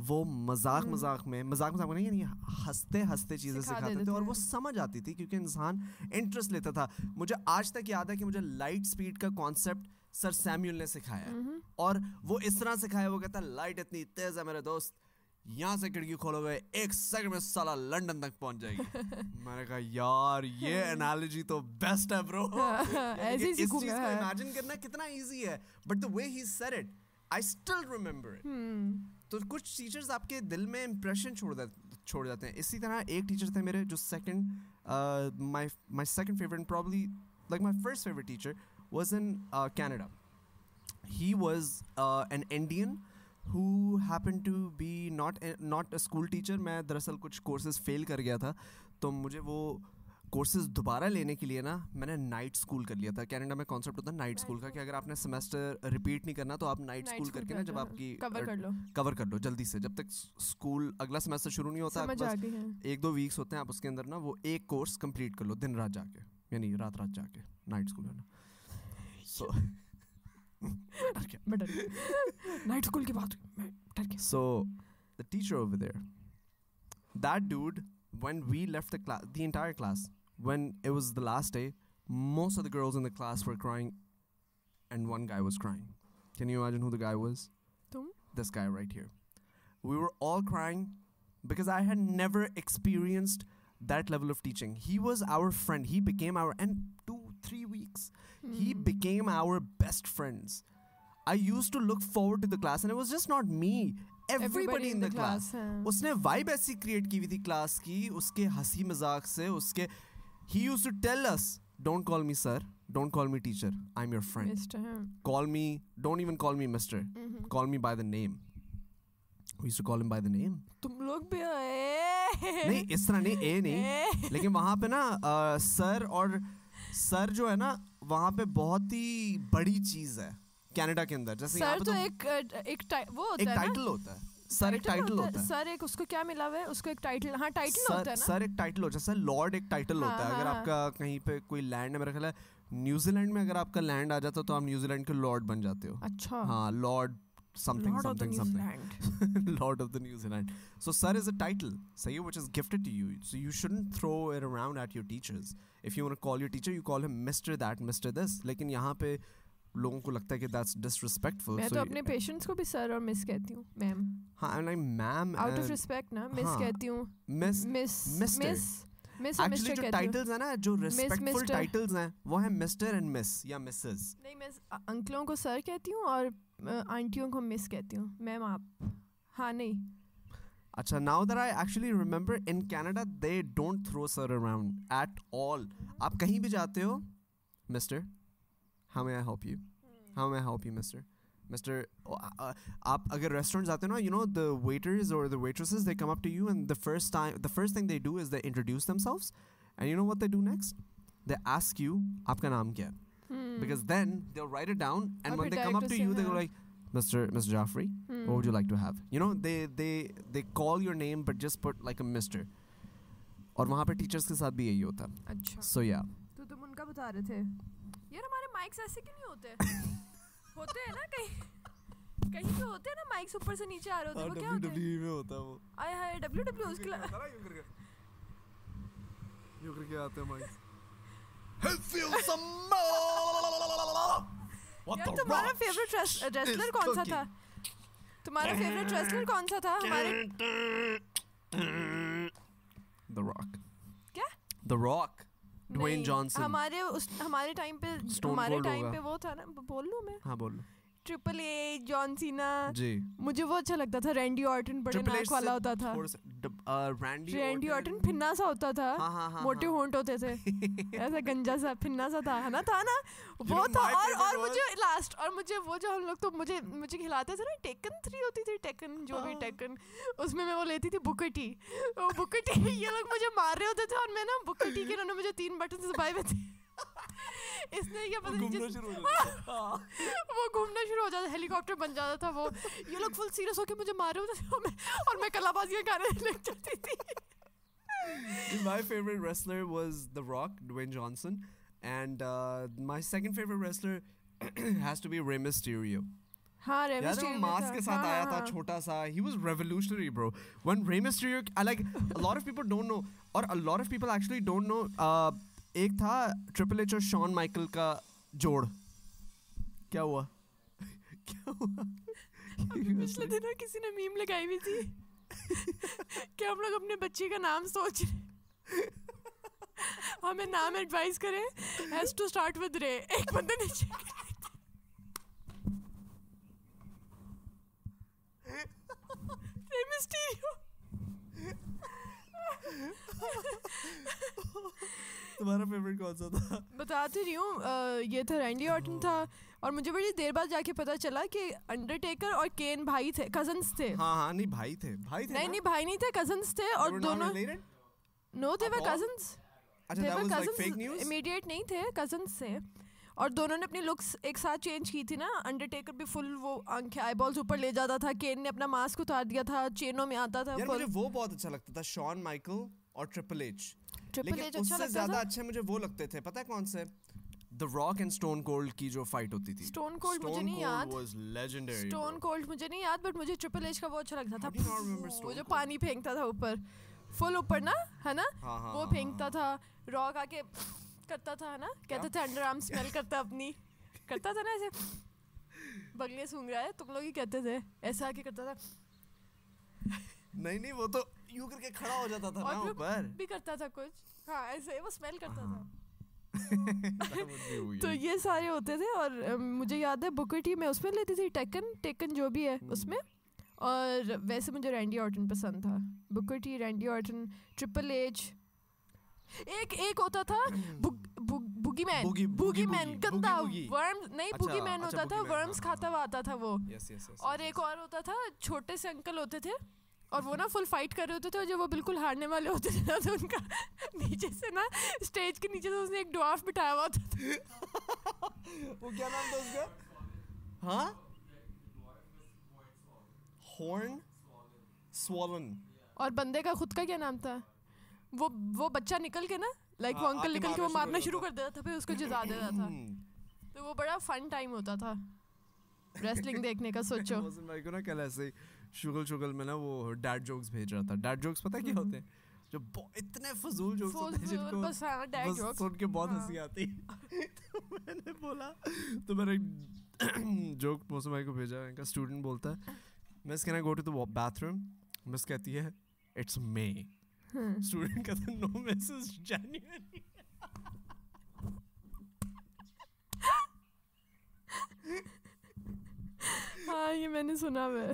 وہ مذاق۔ مذاق میں مذاق مذاق میں نہیں یعنی ہنستے ہنستے چیزیں سکھا سکھاتے تھے اور۔ وہ سمجھ آتی تھی کیونکہ انسان انٹرسٹ لیتا تھا۔ مجھے آج تک یاد ہے کہ مجھے لائٹ اسپیڈ کا کانسیپٹ سر سیمیول نے سکھایا۔ اور وہ اس طرح سکھایا وہ کہتا ہے لائٹ اتنی تیز ہے میرے دوست۔ یہاں سے کھڑکی کھولو گے ایک سیکنڈ میں سالہ لنڈن تک پہنچ جائے گی۔ (laughs) میں نے کہا یار یہ انالوجی تو بیسٹ ہے برو ایسے ہی اس چیز کو امیجن کرنا کتنا ایزی ہے۔ But the way he said it I still remember it تو کچھ ٹیچرز آپ کے دل میں امپریشن چھوڑ چھوڑ جاتے ہیں۔ اسی طرح ایک ٹیچر تھے میرے جو second my my second favourite probably like my first favourite teacher was in Canada he was an Indian who happen to be not not a school teacher میں دراصل کچھ کورسز فیل کر گیا تھا تو مجھے وہ کورسز دوبارہ لینے کے لیے نا میں نے نائٹ اسکول کر لیا تھا۔ کینیڈا میں کانسیپٹ ہوتا ہے نائٹ اسکول کا کہ اگر آپ نے سیمسٹر ریپیٹ نہیں کرنا تو آپ نائٹ اسکول کر کے نا جب آپ کی کور کر لو۔ جلدی سے۔ جب تک اسکول اگلا سیمسٹر شروع نہیں ہوتا ایک دو ویکس ہوتے ہیں آپ اس کے اندر نا وہ ایک کورس کمپلیٹ کر لو دن رات جا کے یعنی رات رات جا کے نائٹ اسکول ہے نا۔ So so teacher dude when we left the entire class when was the last day most of the grows in the class for crying and one guy was crying can you edge who the guy was guy we are all crying because I had never experienced that level of teaching he was our friend he became our and he became our best friends. I used to look forward to the class, and it was just not me. Everybody, in the, class. اس نے وائب ایسی کریٹ کی ہوئی تھی کلاس کی اس کے ہنسی مذاق سے اس کے he used to tell us don't call me sir don't call me teacher I am your friend call me don't even call me mister call me by the name used to the نہیں اس طرح نہیں اے نہیں لیکن وہاں پہ نا سر اور سر جو ہے نا وہاں پہ بہت ہی بڑی چیز ہے کینیڈا کے اندر۔ جیسے یہاں پہ تو ایک ایک وہ ایک ہوتا ہے نا؟ ٹائٹل ہوتا ہے۔ سر ایک ٹائٹل ہوتا ہے۔ سر ایک اس کو کیا ملا ہوا ہے؟ اس کو ایک ٹائٹل ہاں ٹائٹل ہوتا ہے سر ایک ٹائٹل ہوتا ہے۔ سر لارڈ ایک ٹائٹل ہوتا ہے۔ ہاں، اگر ہاں، آپ کا کہیں پہ کوئی لینڈ ہے میرا خیال ہے نیوزی لینڈ میں اگر آپ کا لینڈ آ جاتا تو آپ نیوزی لینڈ کے لارڈ بن جاتے ہو۔ اچھا۔ ہاں lord something Lord of the New Zealand. Is a title صحیح which is gifted to you so you shouldn't throw it around at your teachers if you want call your teacher you call him mister that mister دس لیکن یہاں پہ لوگوں کو لگتا ہے کہ دیٹس میں تو اپنے پیشنٹس کو بھی سر اور مس کہتی ہوں میم ہاں like ma'am out of respect نا مس کہتی ہوں مس مس. مس ایکچولی جو ٹائٹلز ہیں نا جو ریسپیکٹفل. ٹائٹلز ہیں وہ ہیں مسٹر اینڈ مس یا مسز نہیں میں انکلوں کو سر کہتی ہوں اور آنٹیوں کو مس کہتی ہوں میم آپ ہاں نہیں اچھا now there I actually remember in Canada they don't throw sir around at all آپ کہیں بھی جاتے ہو mister how may I help you how may help you mister mister آپ اگر ریسٹورینٹ جاتے ہو نا you no the waiters or the waitresses they come up to you and the first time the first thing they do is they introduce themselves and you know what they do next they ask you آپ کا نام کیا ہے because then they write it down and when they come up to you they like mister mister Jafri Hmm. what would you like to have? You know they they they call your name but just put like a mister. اور وہاں پہ ٹیچرس کے ساتھ بھی یہی ہوتا. اچھا۔ سو یا تو تم ان کا بتا رہے تھے۔ یار ہمارے مائکس ایسے کیوں نہیں ہوتے؟ (laughs) ہوتے ہیں نا کہیں؟ کہیں پہ ہوتے ہیں نا مائکس اوپر سے نیچے آ رہے ہوتے ہیں وہ کیا ہوتے ہیں؟ میں ہوتا ہے وہ۔ آئے ہائے ڈبلیو ڈبلیو اس کے یوں کر کے آتے ہیں مائک The تمہارا فیوریٹ ریسلر کون سا. تھا تمہارا فیوریٹ ریسلر کون سا تھا ہمارے The Rock. کیا The Rock. Dwayne نہیں، Johnson. ہمارے ہمارے ٹائم پہ ہمارے ٹائم. پہ وہ تھا نا بول لوں میں ہاں بولو ٹرپل اے جان سینا جی۔ مجھے وہ اچھا لگتا تھا رینڈی آرٹن بڑے ناک والا ہوتا تھا۔ رینڈی. آرٹن پھنا سا ہوتا تھا۔ ہاں ہاں ہاں موٹے. ہونٹ ہوتے تھے۔ (laughs) ایسا گنجا سا پھنا سا تھا ہے نا؟ تھا نا؟ وہ تھا۔ اور اور مجھے لاسٹ اور مجھے وہ جو ہم لوگ تو مجھے مجھے کھلاتے تھے نا ٹیکن تھری ہوتی تھی ٹیکن جو بھی. ٹیکن اس میں میں وہ لیتی تھی بکٹی وہ بکٹی یہ لوگ مجھے مار رہے ہوتے تھے اور میں نا بکٹی کے انہوں نے مجھے تین بٹن دبائے ہوئے تھے۔ اس نے کیا پتہ گھومنا شروع ہو جاتا ہے. (laughs) وہ گھومنا شروع ہو جاتا ہیلی کاپٹر بن جاتا تھا وہ۔ یہ لوگ فل سیریس ہو کے مجھے مارے ہوتے تھے اور میں- کلا بازیاں گانے لگ جاتی تھی۔ (laughs) Wrestler was The Rock, Dwayne Johnson, and uh, my second favorite wrestler (clears throat) has to be Rey Mysterio. ہاں ریمی یاد ہے وہ ماسک کے ساتھ آیا تھا چھوٹا سا۔ He was revolutionary bro one Rey Mysterio like lot of people don't know or lot of people actually don't know ایک تھا ٹریپل ایچ اور شان مائیکل کا جوڑ۔ کیا ہوا؟ کیا ہوا؟ پچھلے دنوں کسی نے میم لگائی ہوئی تھی کہ ہم لوگ اپنے بچے کا نام سوچ رہے ہمیں نام ایڈوائز کریں۔ Has to start with Rey ایک بندے نے مسٹیریو (laughs) تمہارا فیوریٹ کون سا تھا؟ بتاتی رہی ہوں یہ تھا رینڈی آرٹن تھا اور مجھے بڑی دیر بعد جا کے پتا چلا کہ انڈر ٹیکر اور کین بھائی تھے کزنس تھے۔ ہاں ہاں نہیں بھائی تھے بھائی تھے نہیں نہیں بھائی نہیں تھے کزنس تھے اور دونوں نو تھے وہ cousins cousins fake news immediate نہیں تھے کزنس تھے۔ اور دونوں نے اپنی لکس ایک ساتھ چینج کی تھی نا۔ انڈر ٹیکر بھی فل وہ آنکھیں آئی بالس اوپر لے جاتا تھا۔ کین نے اپنا ماسک اتار دیا تھا چینوں میں آتا تھا مجھے وہ بہت اچھا لگتا تھا شان مائیکل اور ٹریپل ایچ ٹرپل لیکن ایچ اس اچھا سے زیادہ تھا اچھے مجھے وہ لگتے تھے پتہ ہے کون سے؟ The Rock and Stone Cold کی جو فائٹ ہوتی تھی۔ اسٹون کولڈ مجھے نہیں یاد۔ اسٹون کولڈ مجھے نہیں یاد بٹ مجھے ٹرپل ایچ کا وہ اچھا لگتا تھا۔ وہ Stone جو Cold? پانی پھینکتا تھا اوپر۔ فل اوپر نا ہے نا؟ ہاں ہاں وہ پھینکتا تھا۔ راک آ کے کرتا تھا ہے نا؟ کہتے تھے انڈر آرم اسمیل کرتا اپنی۔ کرتا تھا نا ایسے۔ بگلے سونگ رہا ہے تم لوگ ہی کہتے تھے۔ ایسے آ کے کرتا تھا۔ نہیں نہیں وہ تو یوں کر کے کھڑا ہو جاتا تھا نا اوپر۔ بھی کرتا تھا کچھ۔ ہاں ایسے وہ اسمیل کرتا تھا۔ (laughs) be weird. تو یہ سارے ہوتے تھے اور مجھے یاد ہے بکٹی میں اس میں لیتی تھی ٹیکن ٹیکن جو بھی ہے اس میں۔ اور ویسے مجھے رینڈی آرٹن پسند تھا۔ بکٹی رینڈی آرٹن ٹرپل ایچ ایک ایک ہوتا تھا بوگی مین بوگی مین گندا. ورم نہیں اچھا، بوگی مین اچھا، ہوتا تھا ورمس ہاں. کھاتا ہوا آتا تھا وہ۔ اور ایک اور ہوتا تھا چھوٹے سے انکل ہوتے تھے۔ اور وہ نا فل فائٹ کر رہے ہوتے تھے اور جب وہ بالکل ہارنے والے ہوتے تھے نا تو ان کا نیچے سے نا اسٹیج کے نیچے سے اس نے ایک ڈوارف بٹھایا ہوا تھا۔ وہ کیا نام تھا اس کا؟ ہاں؟ ہورن سوالن اور بندے کا خود کا کیا نام تھا؟ وہ وہ بچہ نکل کے نا لائک وہ ہاں، انکل کے نکل کے وہ مارنا شروع کر دیتا تھا پھر اس کو جزا دیتا تھا۔ تو وہ بڑا فن ٹائم ہوتا تھا۔ ریسلنگ دیکھنے کا سوچو۔ نا کل ایسے شغل شغل میں نا وہ ڈیڈ جوکس بھیج رہا تھا۔ ڈیڈ جوکس پتہ کیا ہوتے ہیں؟ جو اتنے فضول جوکس ہوتے ہیں جن کو سن کے بہت ہاں۔ ہنسی آتی۔ تو میں نے بولا تو میں نے جوک موسم بھائی کو بھیجا۔ ان کا اسٹوڈنٹ بولتا ہے miss can I go to the bathroom miss کہتی ہے اٹس مے اسٹوڈنٹ کہتا ہے نو مس از جینوئن ہاں یہ میں نے سنا ہوا ہے۔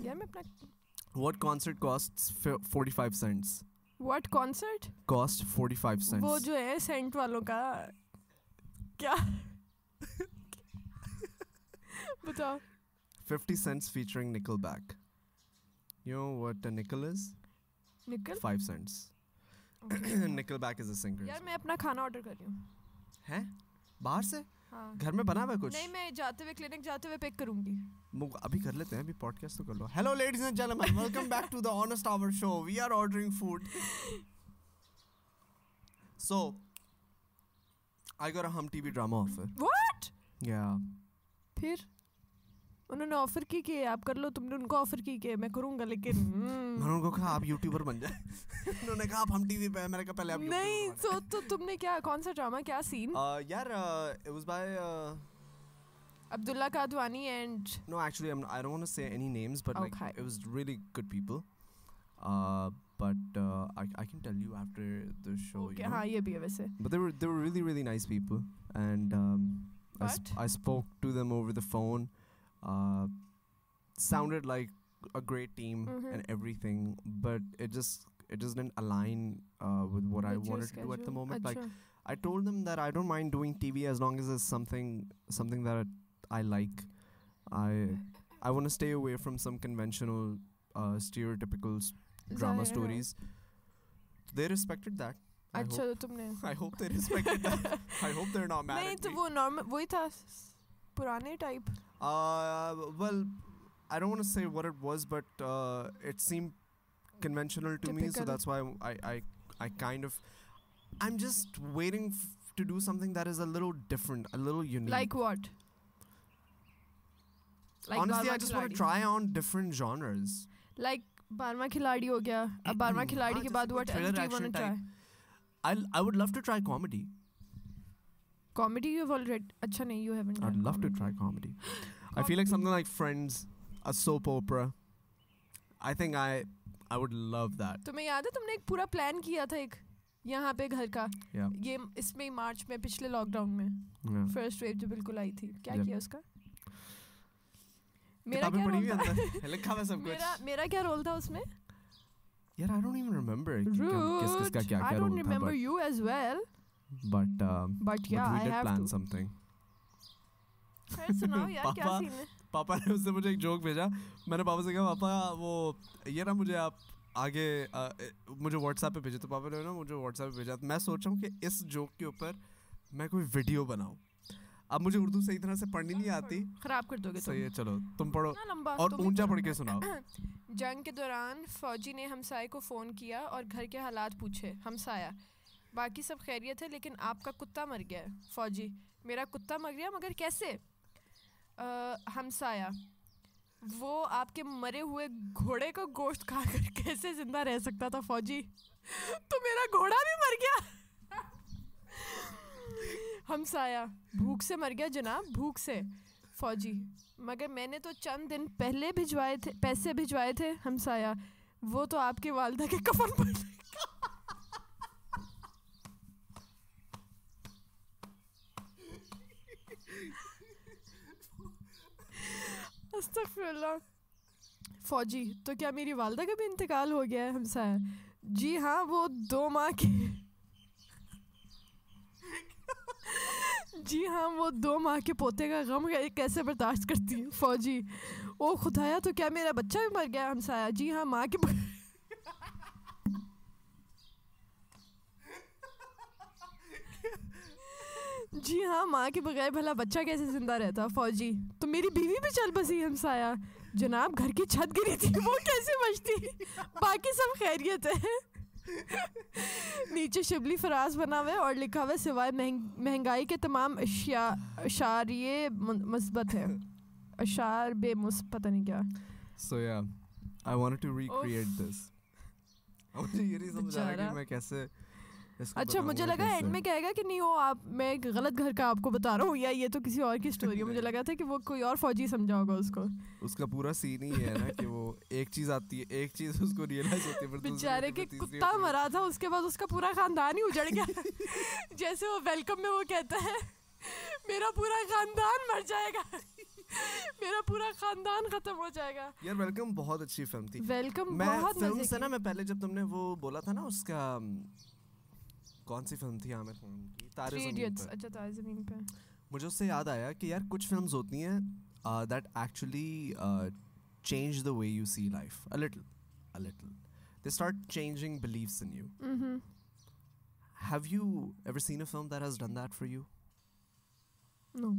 یار میں اپنا what concert cost 45 cents what concert cost وہ جو ہے سینٹ والوں کا کیا؟ بتاؤ۔ 50 cents featuring Nickelback you nickel is nickel cents نکل بیک از اے سنگر یار میں اپنا کھانا آرڈر کر رہی ہوں۔ ہیں باہر سے؟ ہاں۔ گھر میں بنا ہوا کچھ؟ نہیں میں جاتے ہوئے کلینک جاتے ہوئے پک کروں گی۔ ابھی کر لیتے ہیں ابھی پوڈ کاسٹ تو کر لو۔ Hello ladies and gentlemen welcome back to the honest hour show we are ordering food so I uh ہم T V drama offer what یا پھر؟ انہوں نے آفر کی کہ آپ کر لو تم نے ان کو آفر کی کہ میں کروں گا لیکن (laughs) انہوں نے کہا آپ یوٹیوبر بن جائیں۔ (laughs) انہوں نے کہا آپ ہم ٹی وی پہ میرے کا پہلے آپ نہیں تو تو تم نے کیا کون سا ڈرامہ کیا سین یار it was by Abdullah Kadwani and no actually I don't want to say any names but like it was really good people but I can tell you after the show ہاں یہ بھی ہے ویسے but they were really really nice people and I spoke to them over the phone sounded like a great team and everything but it just it align with what I want to at the moment like I told them that I don't mind doing T V as long as is something something that I like I I want stay away from some conventional stereotypical drama stories they respected that اچھا تم نے well I don't see what it was but it seem conventional to me so that's why I I kind of I am just wearing to do something that is a low different unique like what honestly I just want try on different genres like بارہواں کھلاڑی ہو گیا اب بارہواں کھلاڑی کے بعد what else do you want try I would love to try comedy comedy you've already acha nahi you haven't I'd love comedy. to try comedy. comedy. I feel like something like Friends, a soap opera. I think I I would love that. تمہیں یاد ہے تم نے ایک پورا پلان کیا تھا ایک یہاں پہ گھر کا یہ اس میں مارچ میں پچھلے لاک ڈاؤن میں فرسٹ ویو جو بالکل آئی تھی کیا کیا اس کا میرا کیا رول تھا لکھا ہوا سب کچھ میرا کیا رول تھا اس میں یار آئی ڈونٹ ایون ریممبر کس کس کا کیا کیا رول تھا I don't remember you as well پاپا نے اس سے مجھے ایک جوک بھیجا میں نے پاپا سے کہا پاپا وہ یہ نا مجھے آپ آگے مجھے واٹس ایپ پہ تو پاپا نے نا مجھے واٹس ایپ پہ بھیجا میں سوچ رہا ہوں کہ اس جوک کے اوپر میں کوئی ویڈیو بناؤں اب مجھے اردو صحیح طرح سے پڑھنی نہیں آتی خراب کر دو گے صحیح ہے چلو تم پڑھو اور اونچا پڑھ کے سناؤ جنگ کے دوران فوجی نے ہمسائے کو فون کیا اور گھر کے حالات پوچھے ہمسایا باقی سب خیریت ہے، لیکن آپ کا کتا مر گیا ہے، فوجی۔ میرا کتا مر گیا، مگر کیسے؟ ہمسایا وہ آپ کے مرے ہوئے گھوڑے کا گوشت کھا کر کیسے زندہ رہ سکتا تھا، فوجی؟ تو میرا گھوڑا بھی مر گیا۔ ہمسایا بھوک سے مر گیا جناب، بھوک سے۔ فوجی، مگر میں نے تو چند دن پہلے بھجوائے تھے، پیسے بھجوائے تھے ہمسایا وہ تو آپ کی والدہ کے کفن پر اللہ فوجی، تو کیا میری والدہ کا بھی انتقال ہو گیا ہے ہمسایا جی ہاں وہ دو ماہ کے۔ جی ہاں وہ دو ماہ کے پوتے کا غم کیسے برداشت کرتی فوجی، او خدایا، تو کیا میرا بچہ بھی مر گیا ہمسایا؟ جی ہاں ماں کے جی ہاں ماں کے بغیر بھلا بچہ کیسے زندہ رہتا؟ فوجی تو میری بیوی بھی چل بسی ہمسایا جناب گھر کی چھت گری تھی وہ کیسے بچتی؟ باقی سب خیریت ہے۔ نیچے شبلی فراز بنا ہوا ہے اور لکھا ہوا ہے سوائے مہنگائی کے تمام اشیاء اشاریے مثبت ہیں۔ اشار بے مثبت پتہ نہیں کیا۔ So ya I want to recreate this مجھے یہ نہیں سمجھا رہا کہ میں کیسے اچھا مجھے لگا اینڈ میں کہے گا کہ نہیں وہ آپ میں ایک غلط گھر کا آپ کو بتا رہا ہوں یا یہ تو کسی اور کی اسٹوری ہے۔ مجھے لگا تھا کہ وہ کوئی اور فوجی سمجھا ہوگا اس کو۔ اس کا پورا سین ہی ہے نا کہ وہ ایک چیز آتی ہے ایک چیز اس کو ریئلائز ہوتی ہے بیچارے کے کتا مرا تھا اس کے بعد اس کا پورا خاندان ہی اجڑ گیا۔ (laughs) جیسے وہ ویلکم میں وہ کہتا ہے میرا پورا خاندان مر جائے گا۔ میرا پورا خاندان ختم ہو جائے گا۔ یار ویلکم بہت اچھی فلم تھی۔ ویلکم بہت مزے سے نا میں پہلے جب تم نے وہ بولا تھا نا اس کا کون سی فلم تھی عامر خان کی؟ تارے زمین پہ اچھا، مجھے اس سے یاد آیا کہ یار کچھ فلمز ہوتی ہیں that actually change the way you see life little they start changing beliefs in you have you ever seen a film that has done that for you know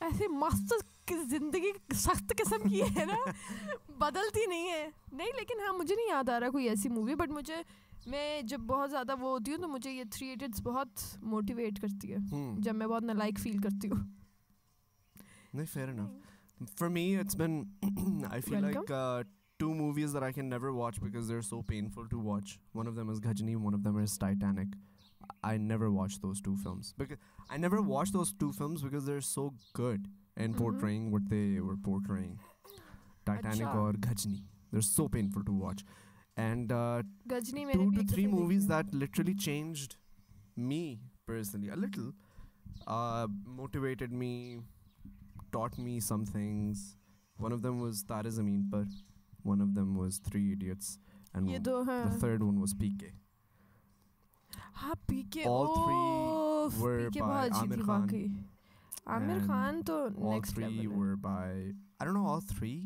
ایسے مست زندگی سخت قسم کی ہے نا۔ (laughs) بدلتی نہیں ہے۔ نہیں لیکن ہاں مجھے نہیں یاد آ رہا کوئی ایسی مووی بٹ مجھے میں جب بہت زیادہ وہ ہوتی ہوں تو مجھے یہ تھری ایڈیٹس بہت موٹیویٹ کرتی ہے جب میں بہت نالائک فیل کرتی ہوں۔ نہیں fair enough for me it's been I feel like two movies that I can never watch because they so painful to watch one of them is Ghajini one of them is Titanic I never watch those two films I never watch those two films because they so good and portraying what they were portraying Titanic اور Ghajini they so painful to watch and Ghajini میں to two three movies that literally changed me personally little motivated me taught me some things one of them was Taare Zameen Par one of them was three idiots and یہ دو ہیں third one was P K ہاں پی کے آل تھری پی کے بہت اچھی تھی واقعی عامر خان تو نیکسٹ لیول ہے all three were by I don't know all three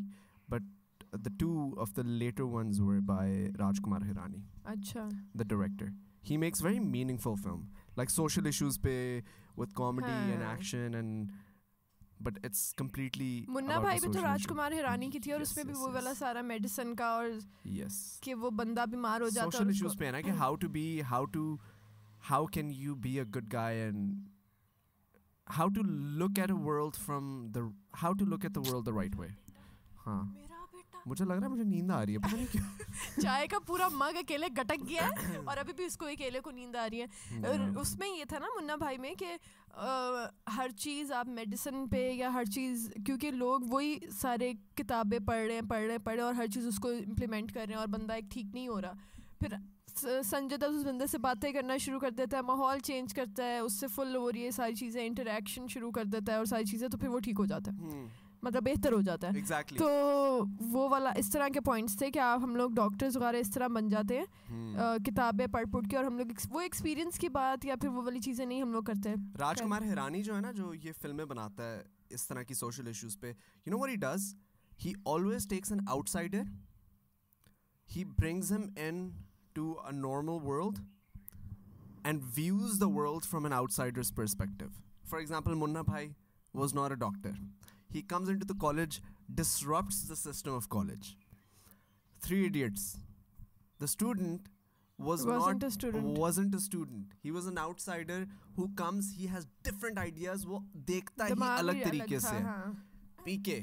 the two of the later ones were by Rajkumar Hirani. Achha. The director. He makes very meaningful film, like social issues pe with comedy Haan. and action and but it's completely Munna Bhai بھی تو راج کمار ہرانی کی تھی اور اس میں بھی وہ والا سارا میڈیسن کا اور یس کہ وہ بندہ بیمار ہو جاتا ہے ایشوز پہ ہے نا کہ how to be how to how can you be a good guy and how to look at a world from the how to look at the world the right way ہاں مجھے لگ رہا ہے مجھے نیند آ رہی ہے پتہ نہیں کیوں۔ (laughs) چائے کا پورا مگ اکیلے گٹک گیا ہے اور ابھی بھی اس کو اکیلے کو نیند آ رہی ہے۔ ہاں۔ اس میں یہ تھا نا منا بھائی میں کہ ہر چیز آپ میڈیسن پہ یا ہر چیز کیونکہ لوگ وہی سارے کتابیں پڑھ رہے ہیں پڑھ رہے ہیں پڑھ رہے ہیں اور ہر چیز اس کو امپلیمنٹ کر رہے ہیں اور بندہ ایک ٹھیک نہیں ہو رہا۔ پھر سنجے دت اس بندے سے باتیں کرنا شروع کر دیتا ہے ماحول چینج کرتا ہے اس سے فل ہو رہی ہے ساری چیزیں انٹریکشن شروع کر دیتا ہے اور ساری چیزیں تو پھر وہ ٹھیک ہو جاتا ہے۔ مطلب بہتر ہو جاتا ہے۔ Exactly. تو وہ والا اس طرح کے پوائنٹس تھے کہ آپ ہم لوگ ڈاکٹرز وغیرہ اس طرح بن جاتے ہیں کتابیں پڑھ پڑھ کے اور ہم لوگ وہ ایکسپیرینس کی بات یا پھر وہ والی چیزیں نہیں ہم لوگ کرتے۔ راج کمار ہیرانی جو ہے نا جو یہ فلمیں بناتا ہے اس طرح کی سوشل ایشوز پہ you know what he does he always takes an outsider he brings him into a normal world and views the world from an outsider's perspective for example Munna Bhai was not a doctor he comes into the college disrupts the system of college Three Idiots the student was not was isn't a student he was an outsider who comes he has different ideas وہ دیکھتا ہے الگ طریقے سے P K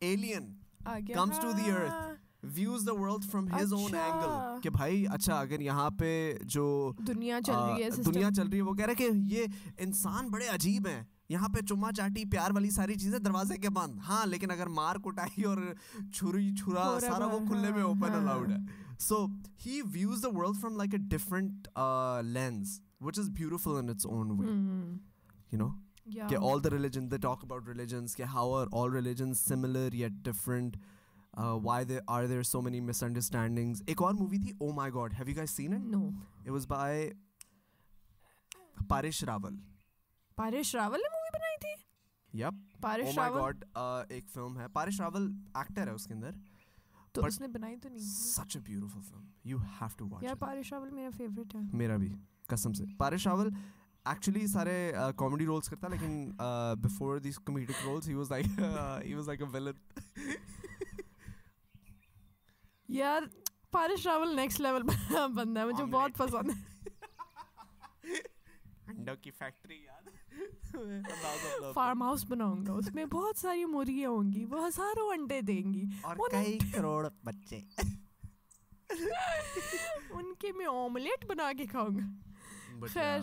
alien comes to the earth views the world from his own angle کہ بھائی اچھا اگر یہاں پہ جو دنیا چل رہی ہے دنیا چل رہی ہے وہ کہہ رہے کہ یہ انسان بڑے عجیب ہیں یہاں پہ چما چاٹی پیار والی ساری چیزیں دروازے کے بند۔ ہاں لیکن اگر مار کٹائی اور چھری چھرا سارا وہ کھلے میں اوپن الاؤڈ ہے۔ So he views the world from like a different lens which is beautiful in its own way you know کہ all the religion they talk about religions کہ how are all religion similar یا different why they are there so many misunderstandings ایک اور مووی تھی او my god have you guy seen it was by Paresh Rawal Paresh Rawal نے تھی یپ۔ پارش oh راول؟ ایک فلم ہے۔ پارش راول ایکٹر ہے اس کے اندر تو اس نے بنائی تو نہیں۔ Such a beautiful film you have to watch یار پارش راول میرا ہے۔ میرا بھی قسم سے۔ پارش راول ایکچولی سارے کامیڈی رولس کرتا لیکن before these comedic roles he was like he was like a یار پارش راول نیکسٹ لیول بندہ ہے مجھے بہت پسند ہے۔ انڈوں کی فیکٹری یاد فارم ہاؤس بناؤں گا اس میں بہت ساری مرغیاں ہوں گی وہ ہزاروں انڈے دیں گی۔ اور کئی کروڑ بچے۔ (laughs) ان کے میں آملیٹ بنا کے کھاؤں گا۔ خیر۔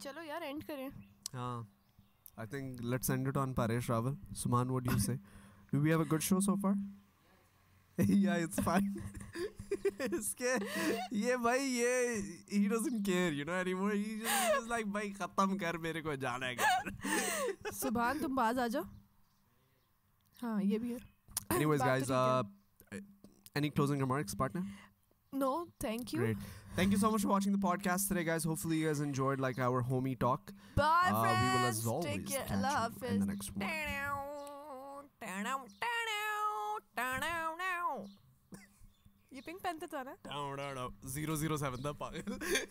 چلو یار اینڈ کریں۔ ہاں۔ I think let's end it on Paresh Rawal سمان would you say do we have a good show so far یا اٹس فائن اس کے یہ بھائی یہ he doesn't care you thank you so much watching like یہ پنک پہنتے تھا نا؟ ہاں، زیرو زیرو سیون تھا پاگل